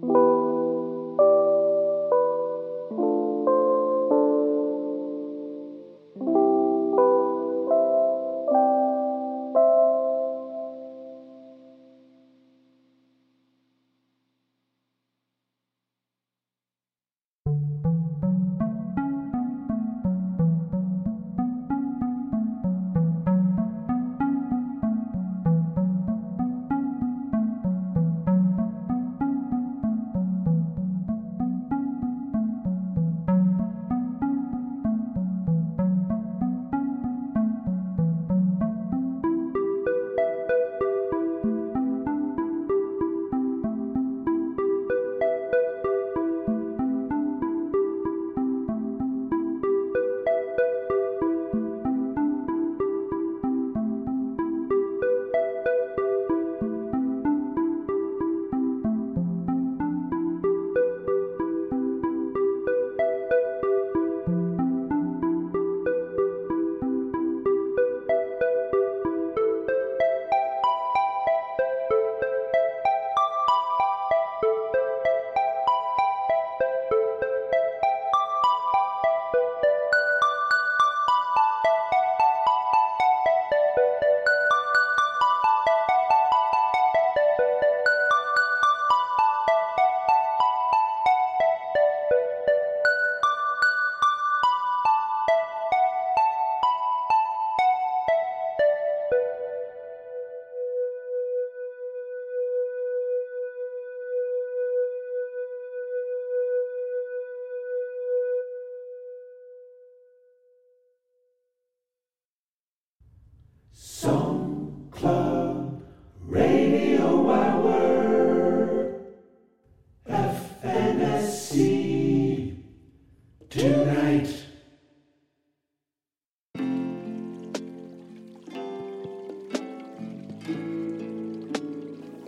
Song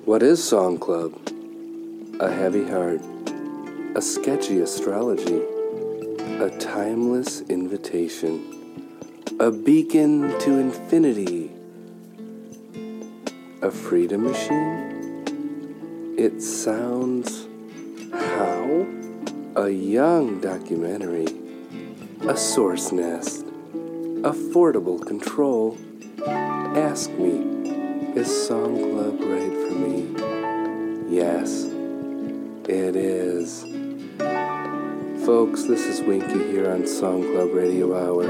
What is Song Club? A heavy heart, a sketchy astrology, a timeless invitation, a beacon to infinity, a freedom machine? It sounds how? A young documentary, a source nest, affordable control. Ask me, is Song Club right for me? Yes, it is. Folks, this is Winky here on Song Club Radio Hour.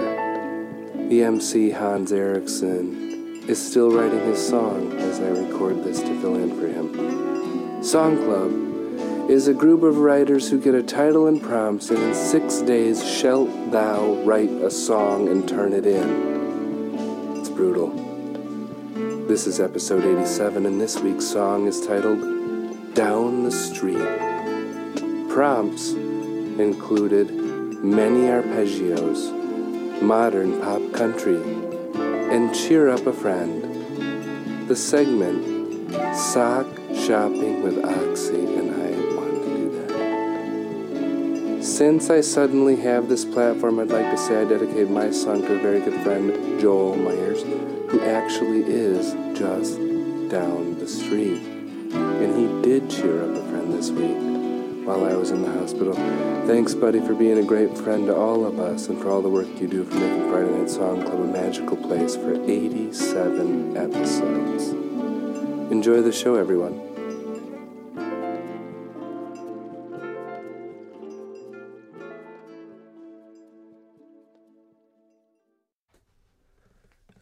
The MC Hans Eriksson is still writing his song as I record this to fill in for him. Song Club is a group of writers who get a title and prompts, and in six days shalt thou write a song and turn it in. This is episode 87, and this week's song is titled Down the Street. Prompts included many arpeggios, modern pop country, and cheer up a friend. The segment Sock Shopping with Oxy, and I Since I suddenly have this platform, I'd like to say I dedicate my song to a very good friend, Joel Myers, who actually is just down the street. And he did cheer up a friend this week while I was in the hospital. Thanks, buddy, for being a great friend to all of us and for all the work you do for making Friday Night Song Club a magical place for 87 episodes. Enjoy the show, everyone.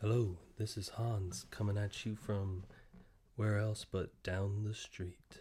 Hello, this is Hans coming at you from where else but down the street.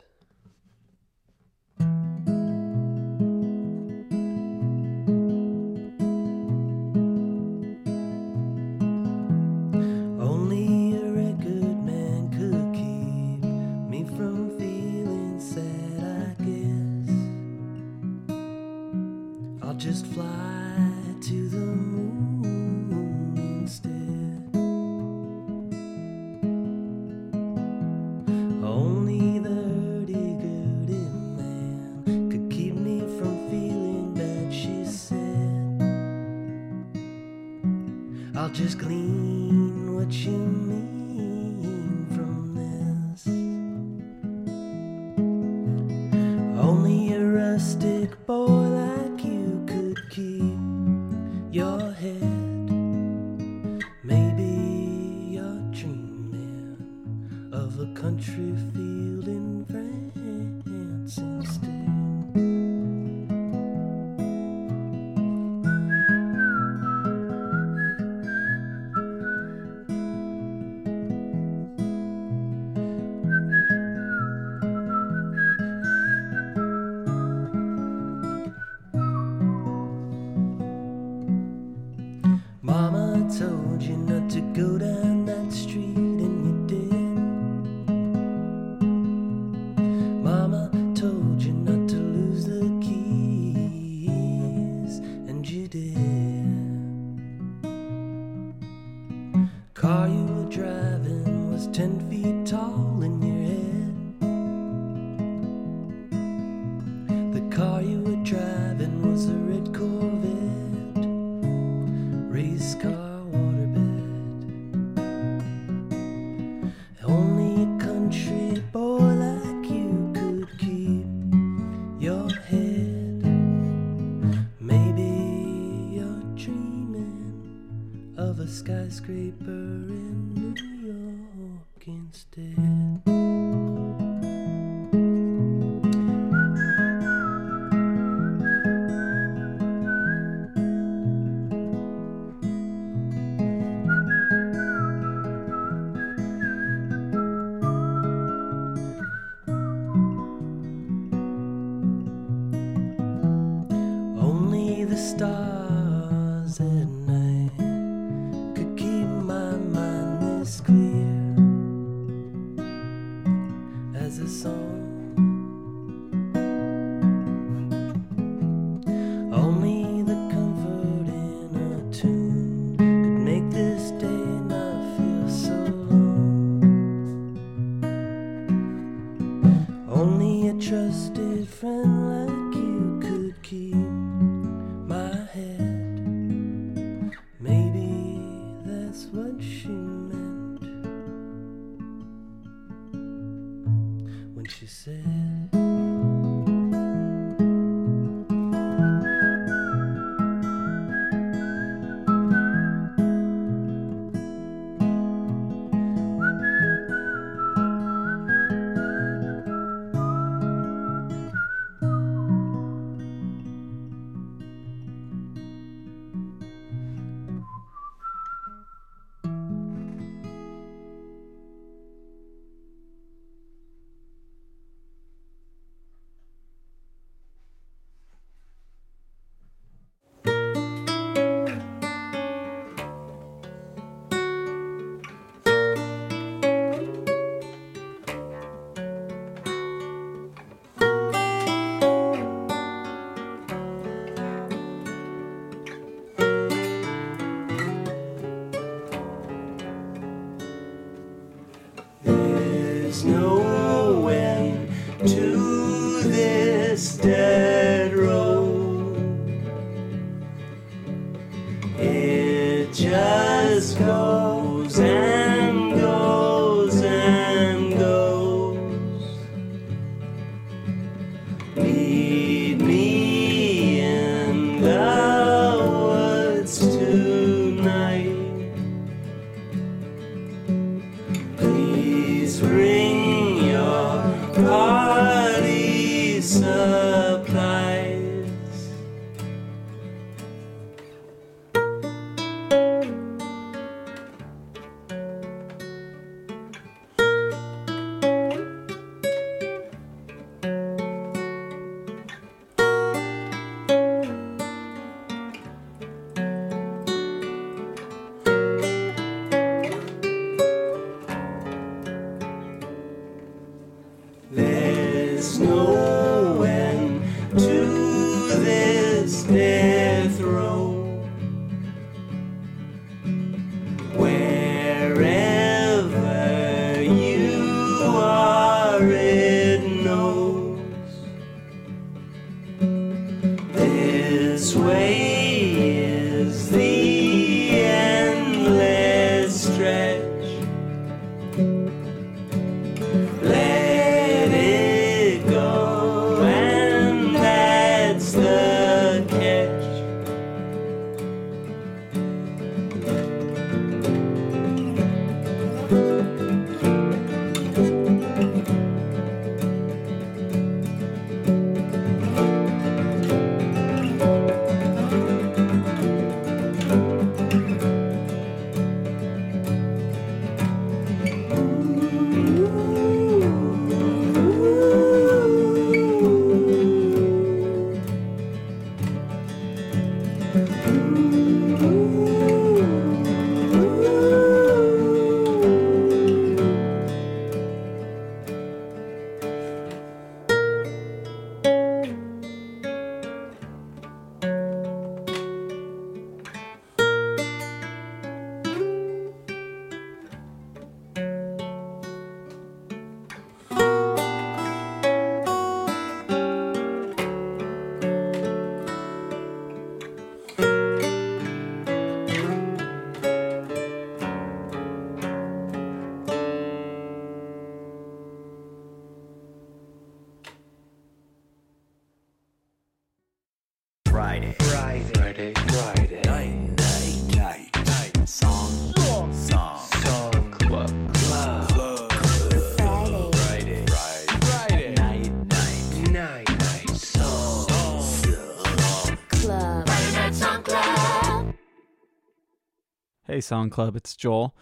Hey, Song Club, it's Joel.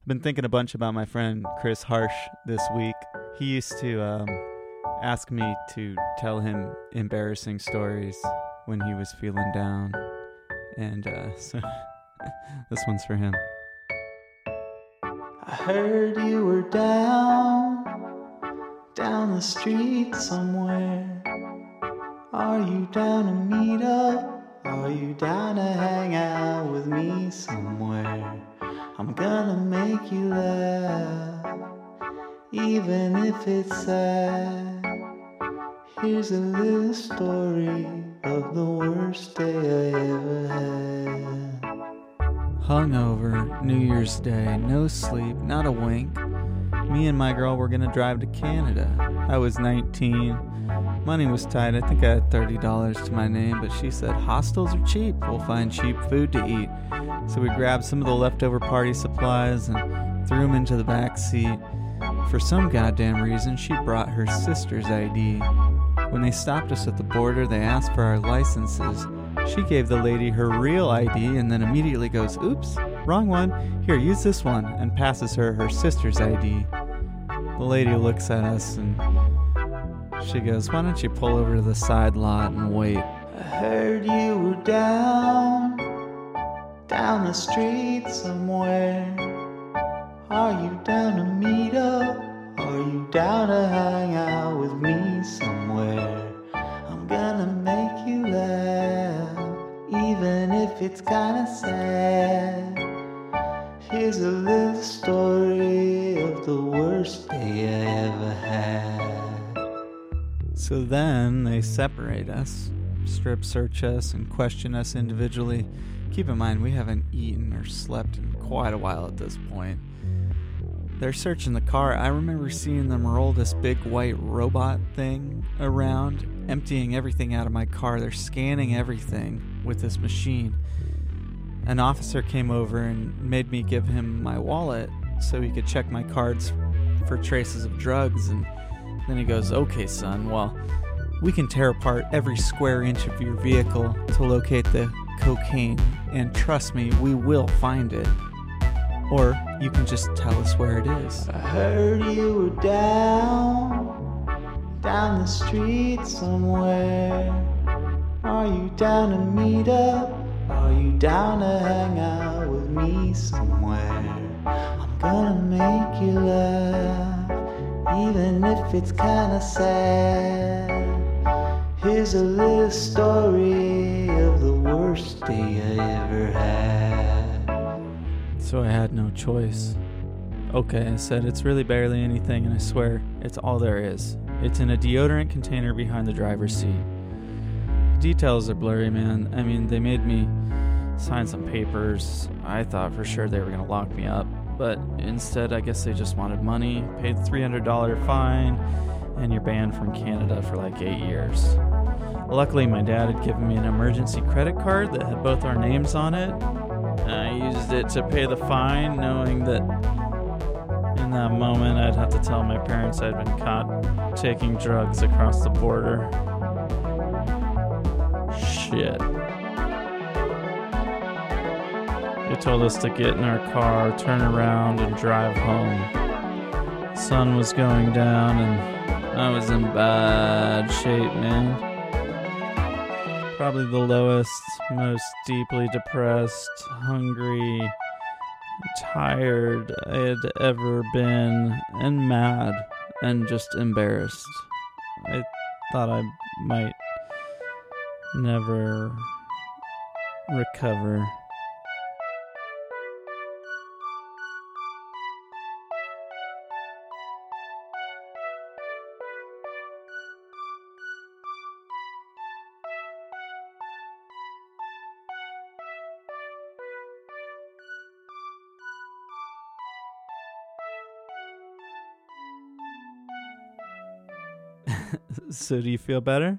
I've been thinking a bunch about my friend Chris Harsh this week. He used to um, ask me to tell him embarrassing stories when he was feeling down. And uh, so this one's for him. I heard you were down, down the street somewhere. Are you down to meet up? Are you down to hang out with me somewhere? I'm gonna make you laugh, even if it's sad. Here's a little story of the worst day I ever had. Hungover, New Year's Day, no sleep, not a wink. Me and my girl were gonna drive to Canada. I was 19. Money was tight. I think I had $30 to my name, but she said, Hostels are cheap. We'll find cheap food to eat. So we grabbed some of the leftover party supplies and threw them into the back seat. For some goddamn reason, she brought her sister's ID. When they stopped us at the border, they asked for our licenses. She gave the lady her real ID and then immediately goes, Oops, wrong one. Here, use this one, and passes her her sister's ID. The lady looks at us and she goes, Why don't you pull over to the side lot and wait? I heard you were down, down the street somewhere. Are you down to meet up? Are you down to hang out with me somewhere? I'm gonna make you laugh, even if it's kinda sad. Here's a little story of the worst day I ever had. So then they separate us, strip search us, and question us individually. Keep in mind, we haven't eaten or slept in quite a while at this point. They're searching the car. I remember seeing them roll this big white robot thing around, emptying everything out of my car. They're scanning everything with this machine. An officer came over and made me give him my wallet so he could check my cards for traces of drugs. And then he goes, Okay, son, well, we can tear apart every square inch of your vehicle to locate the cocaine, and trust me, we will find it. Or you can just tell us where it is. I heard you were down, down the street somewhere. Are you down to meet up? Are you down to hang out with me somewhere? I'm gonna make you laugh, even if it's kinda sad. Here's a little story of the worst day I ever had. So I had no choice. Okay, I said, it's really barely anything, and I swear, it's all there is. It's in a deodorant container behind the driver's seat. The details are blurry, man. I mean, they made me sign some papers. I thought for sure they were gonna lock me up, but instead, I guess they just wanted money, paid $300 fine, and you're banned from Canada for like eight years. Luckily, my dad had given me an emergency credit card that had both our names on it, I used it to pay the fine, knowing that in that moment I'd have to tell my parents I'd been caught taking drugs across the border. Shit. They told us to get in our car, turn around, and drive home. Sun was going down, and I was in bad shape, man. Probably the lowest, most deeply depressed, hungry, tired I had ever been, and mad, and just embarrassed. I thought I might never recover. So, do you feel better?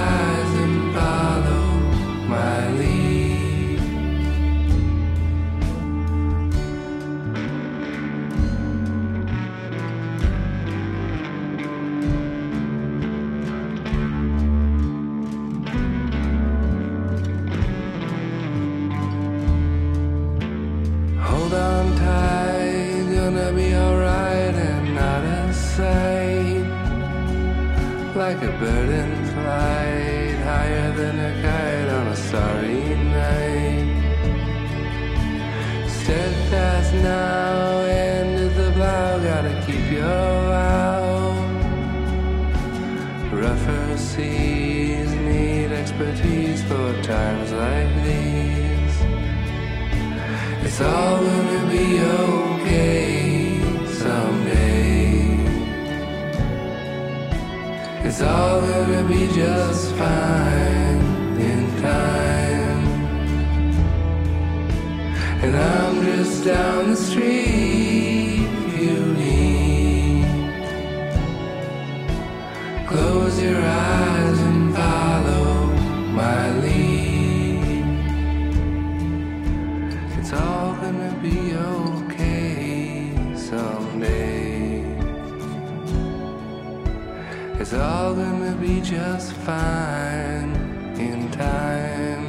It's all gonna be just fine in time.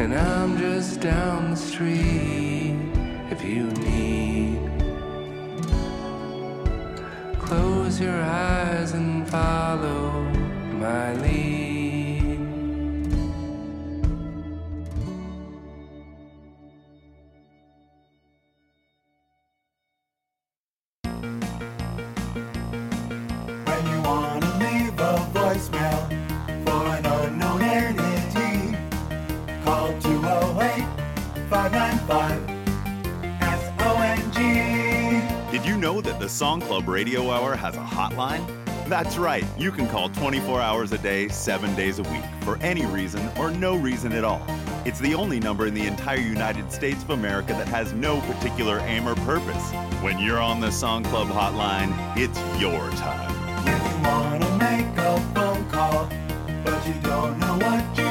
And I'm just down the street if you need. Close your eyes and follow my lead. Song Club Radio Hour has a hotline? That's right, you can call 24 hours a day, 7 days a week, for any reason or no reason at all. It's the only number in the entire United States of America that has no particular aim or purpose. When you're on the Song Club hotline, it's your time. When you wanna make a phone call, but you don't know what you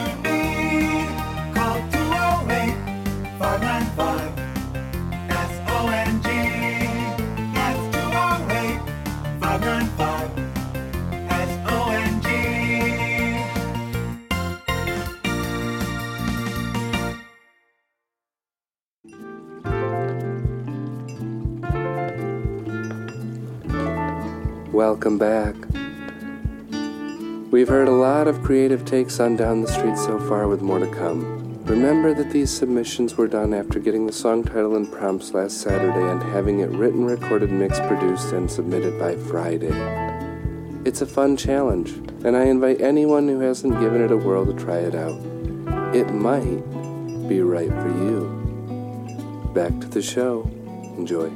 Welcome back. We've heard a lot of creative takes on Down the Street so far, with more to come. Remember that these submissions were done after getting the song title and prompts last Saturday and having it written, recorded, mixed, produced, and submitted by Friday. It's a fun challenge, and I invite anyone who hasn't given it a whirl to try it out. It might be right for you. Back to the show. Enjoy.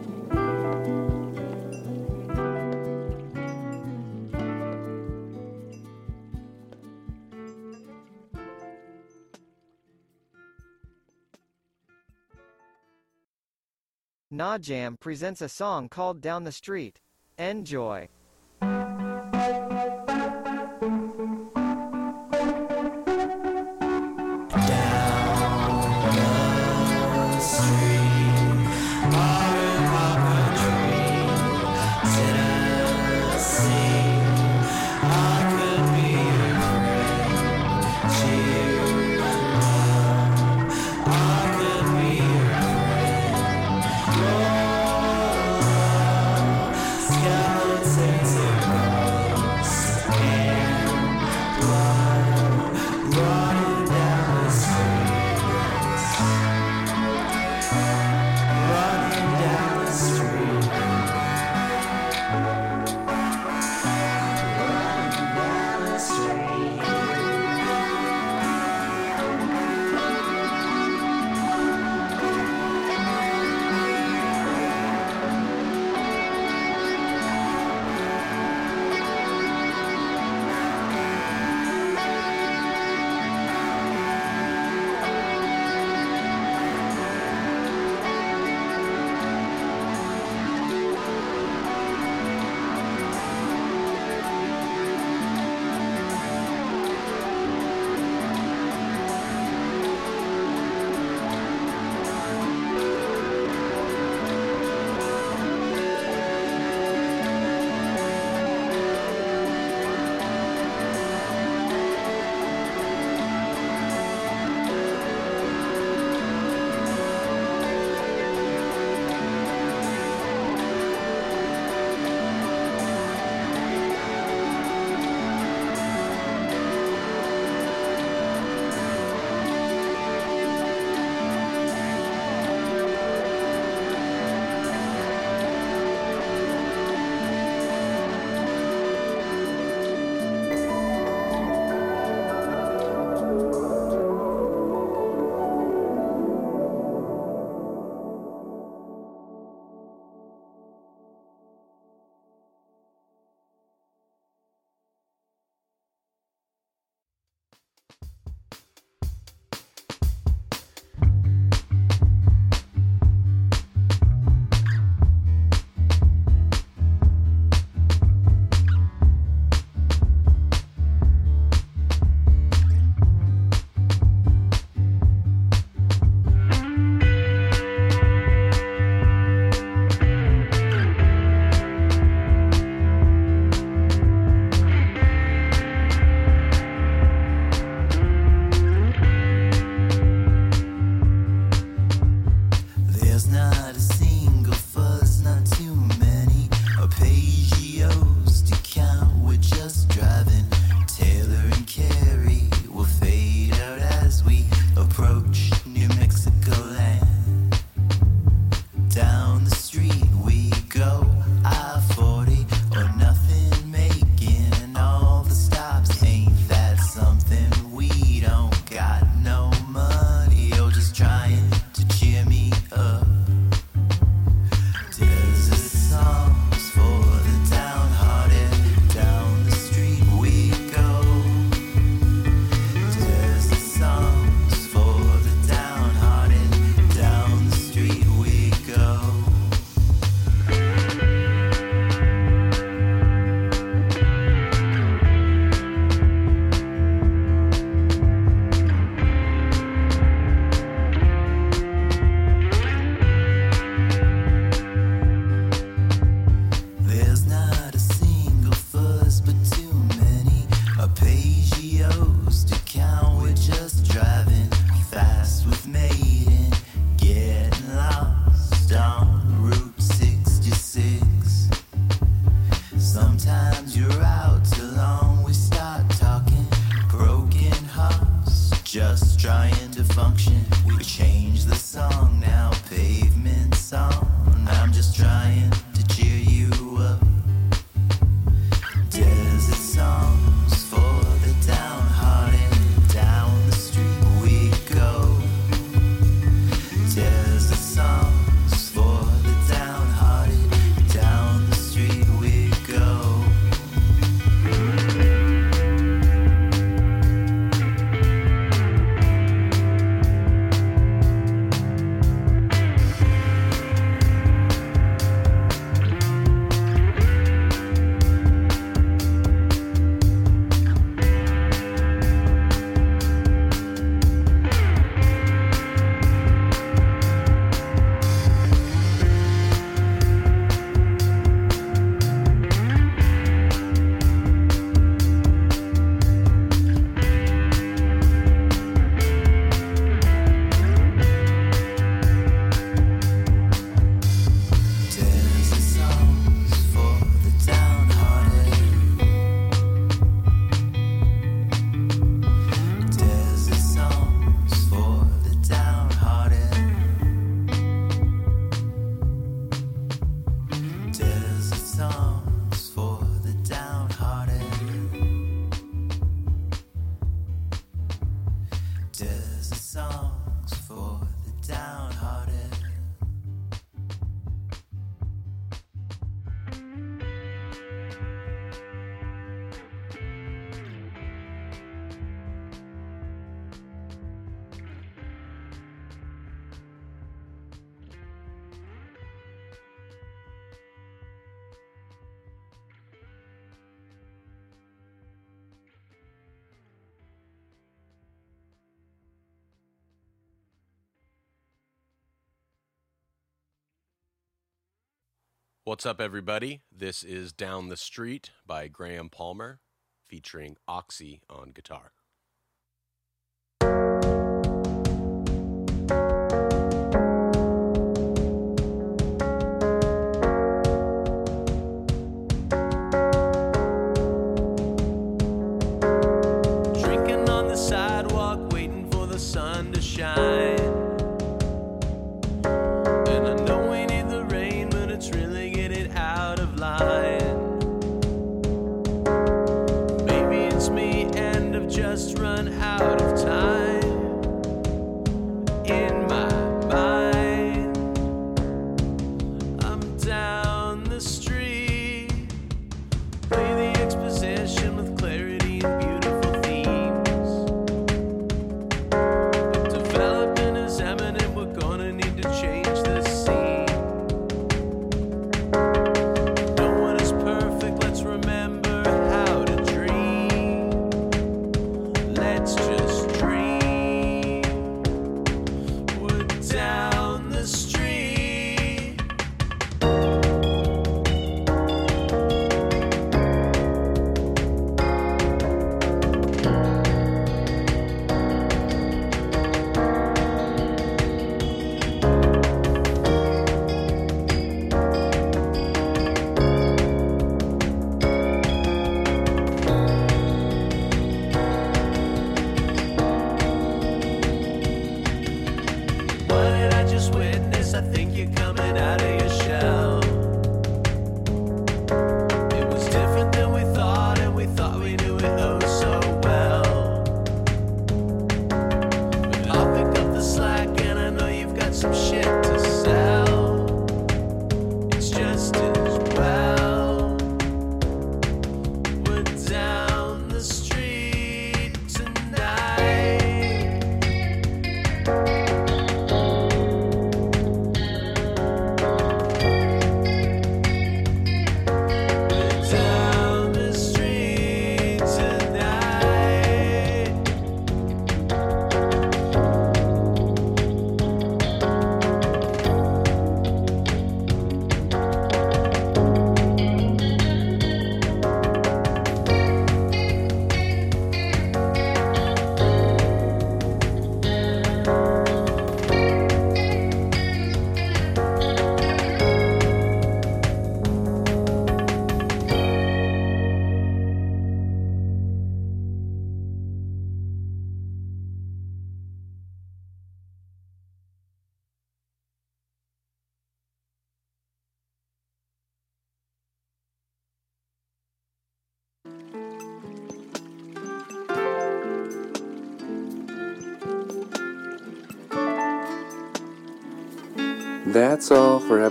Nah Jam presents a song called Down the Street. Enjoy. What's up, everybody? This is Down the Street by Graham Palmer featuring Oxy on guitar.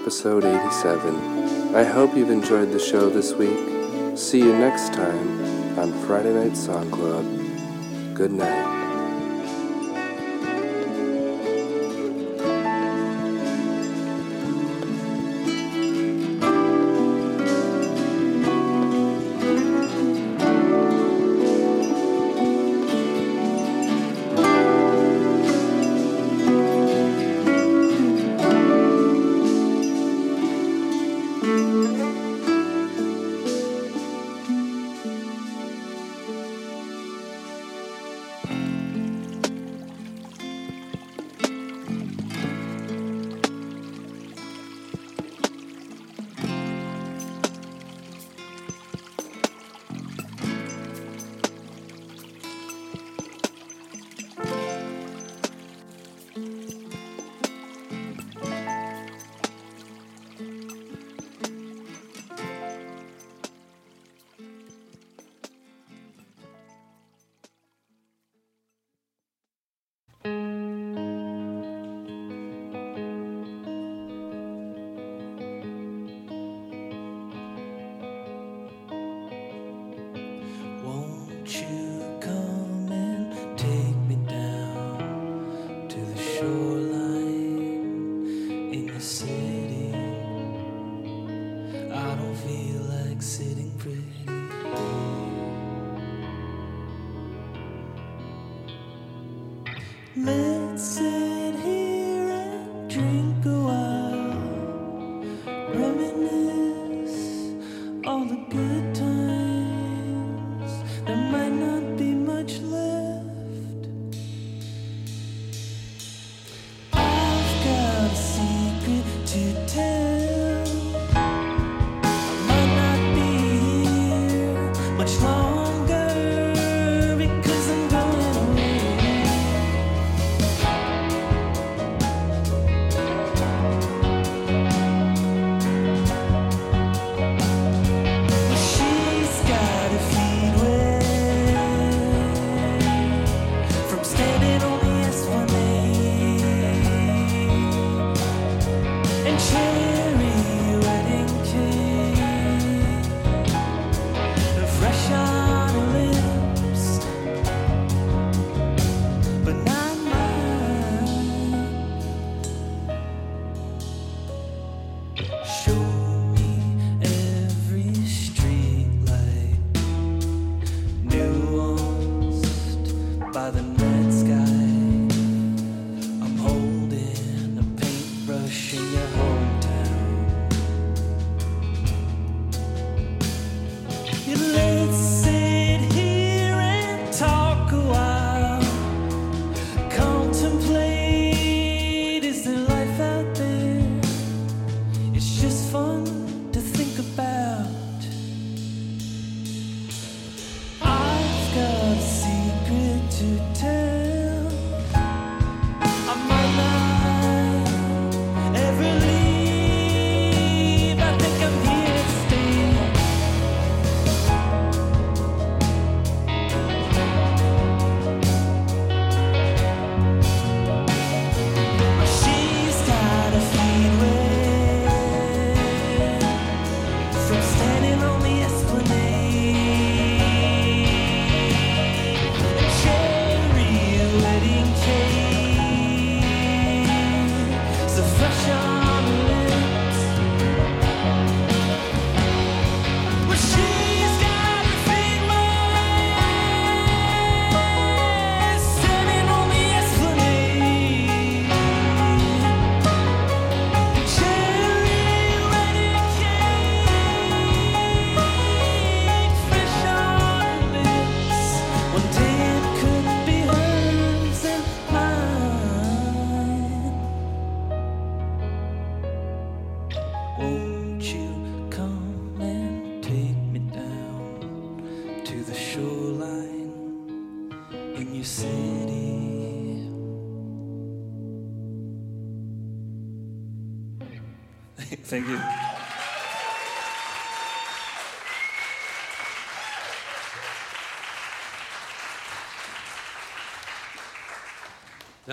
episode 87. I hope you've enjoyed the show this week. See you next time on Friday Night Song Club. Good night.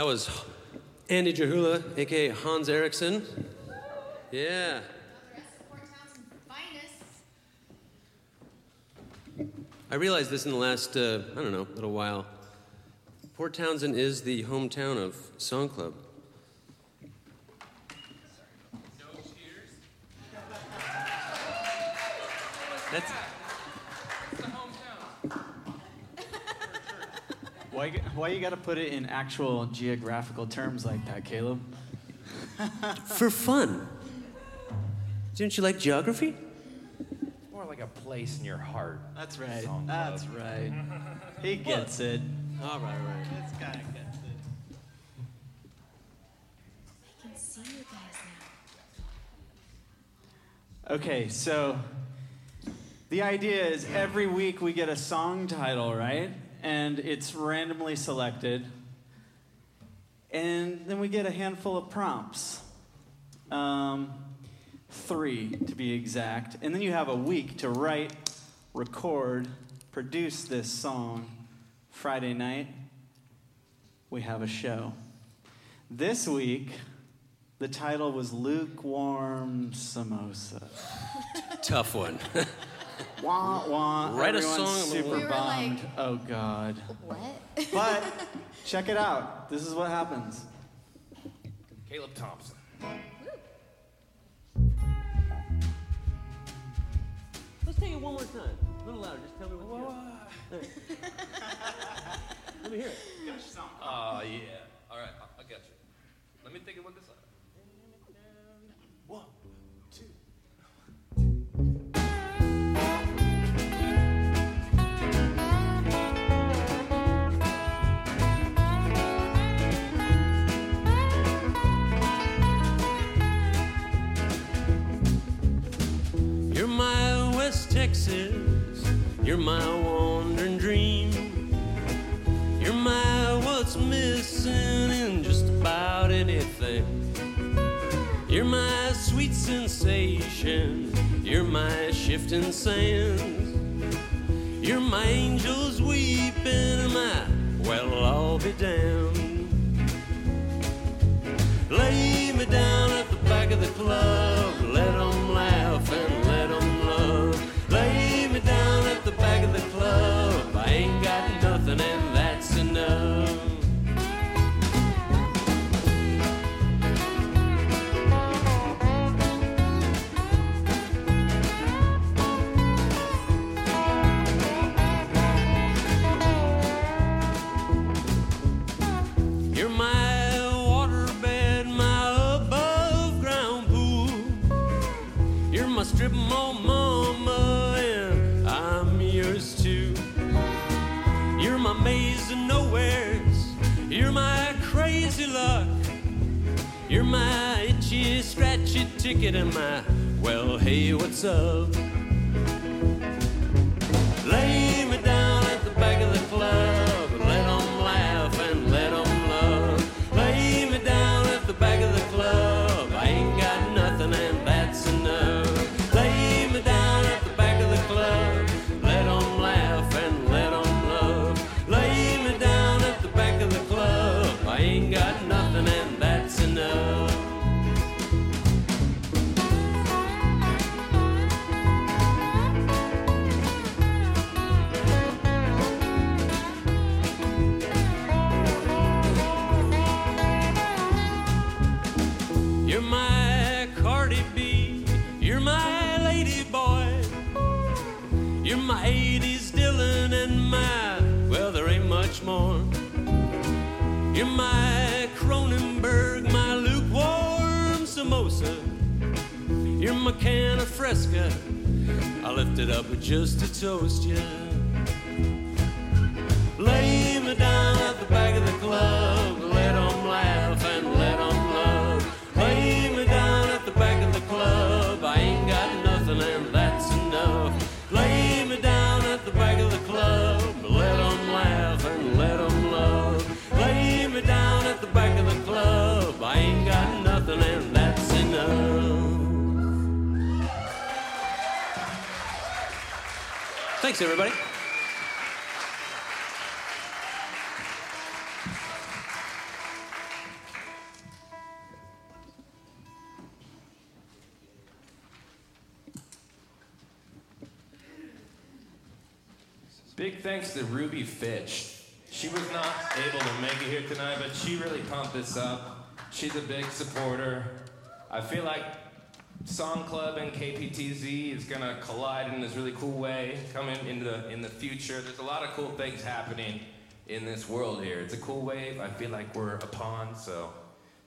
That was Andy Jahula, aka Hans Erickson. Yeah. I realized this in the last, uh, I don't know, little while. Port Townsend is the hometown of Song Club. No That's. Why, you- why you gotta put it in actual geographical terms like that, Caleb? for fun. Didn't you like geography? More like a place in your heart. That's right. Song That's club. right. He gets it. All right, right. This guy gets it. I can see you guys Okay, so the idea is every week we get a song title, right? And it's randomly selected. And then we get a handful of prompts. Um, three to be exact. And then you have a week to write, record, produce this song. Friday night, we have a show. This week, the title was Lukewarm Samosa. Tough one. Wah wah. Write a song- super We were bummed. oh God. What? But check it out. This is what happens. Caleb Thompson. Let's take it one more time. A little louder. Just tell me what you Let me hear it. Oh, yeah. All right, I, I got you. Let me think of what this Texas. You're my wandering dream. You're my what's missing in just about anything. You're my sweet sensation. You're my shifting sands. You're my angels weeping and my well, I'll be damned. Lay me down at the back of the club. Hey, You're my can of Fresca. I lift it up with just to toast you. Thanks, everybody. Big thanks to Ruby Fitch. She was not able to make it here tonight, but she really pumped this up. She's a big supporter. I feel like Song Club and KPTZ is gonna collide in this really cool way coming into the in the future. There's a lot of cool things happening in this world here. It's a cool wave. I feel like we're upon, so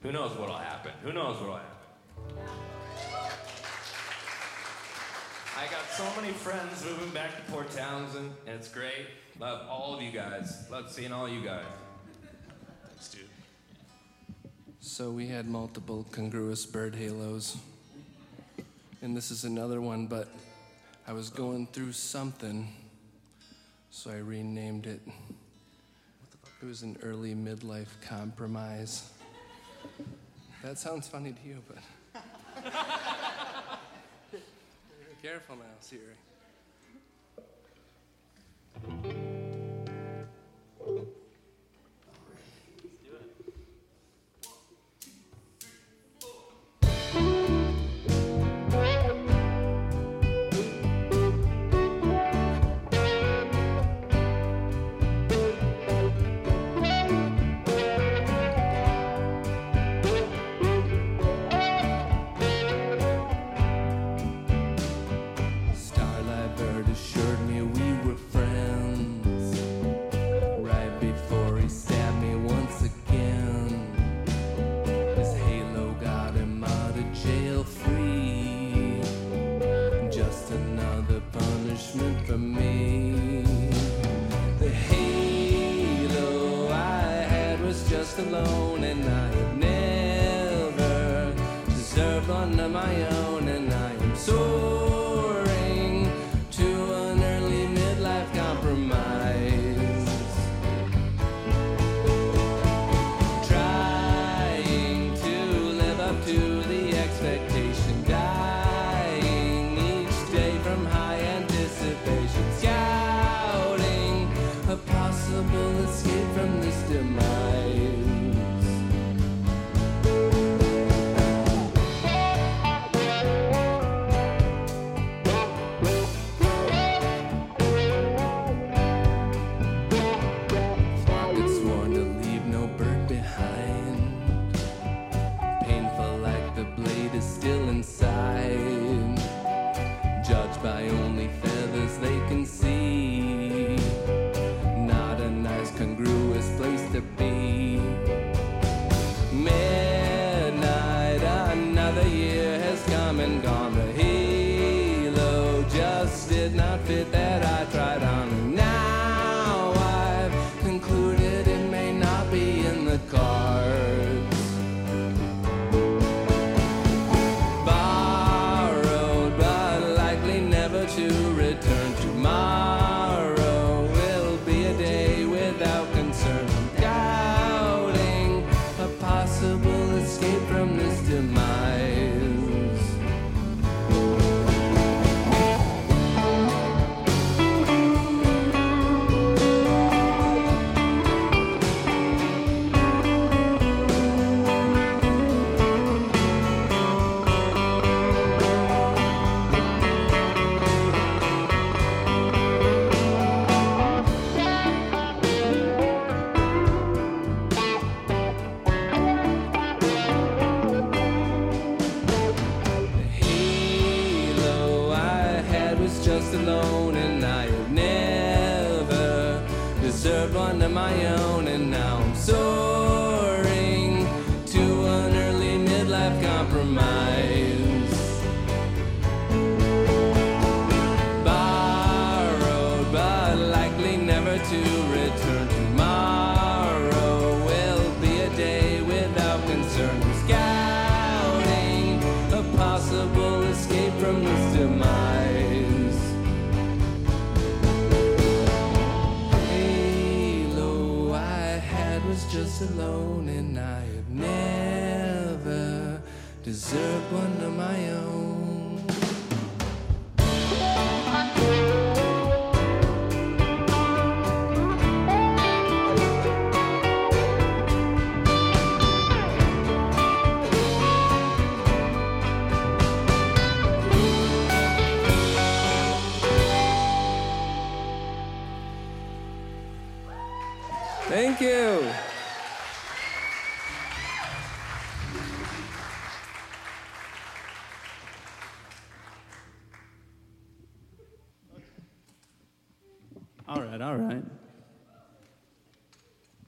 who knows what'll happen? Who knows what'll happen? I got so many friends moving back to Port Townsend, and it's great. Love all of you guys. Love seeing all you guys. Thanks, dude. So we had multiple congruous bird halos. And this is another one, but I was going through something, so I renamed it. It was an early midlife compromise. That sounds funny to you, but. Careful now, Siri. Only feathers they can see. Alone, and I have never deserved one of my own.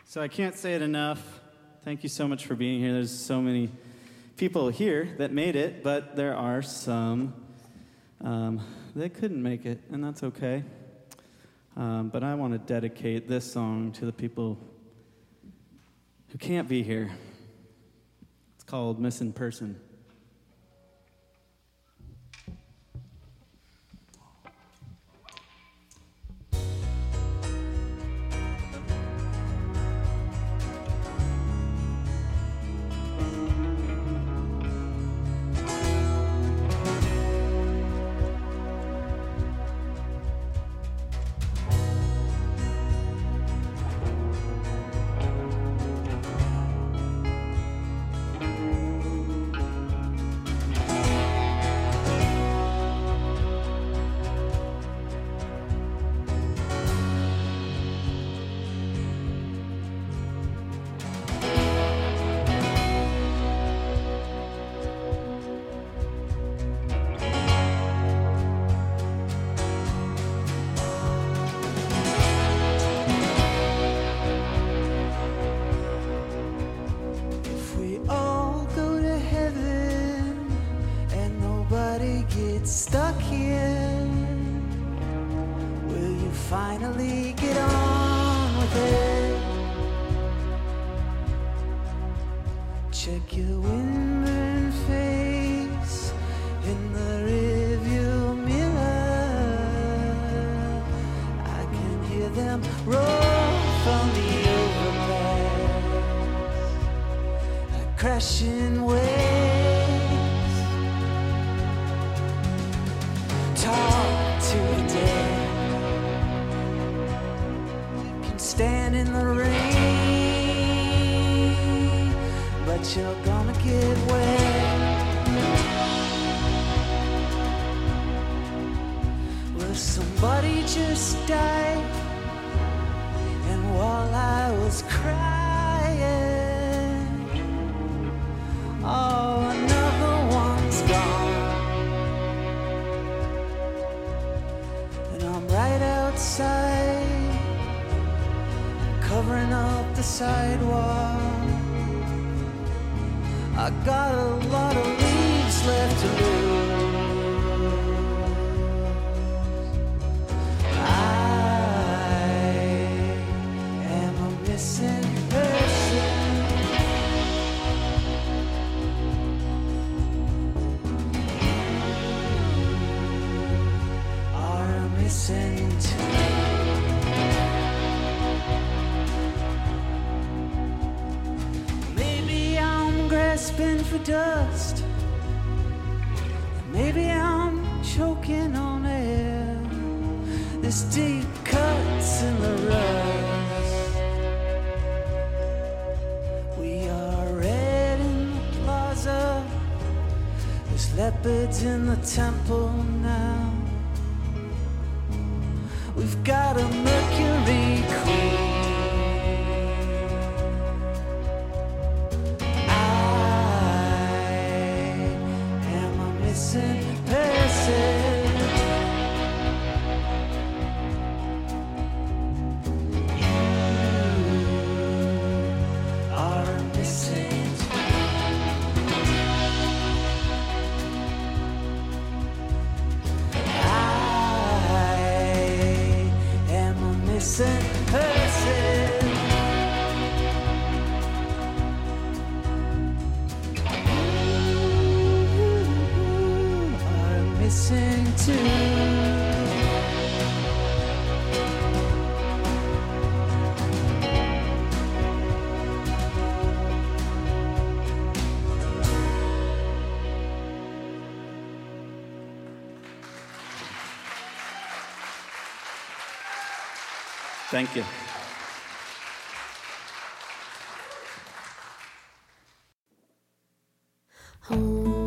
So I can't say it enough. Thank you so much for being here. There's so many people here that made it, but there are some um, that couldn't make it, and that's okay. Um, but I want to dedicate this song to the people who can't be here. It's called Missing Person. 心 dust. Maybe I'm choking on air. There's deep cuts in the rust. We are red in the plaza. There's leopards in the temple Thank you. Take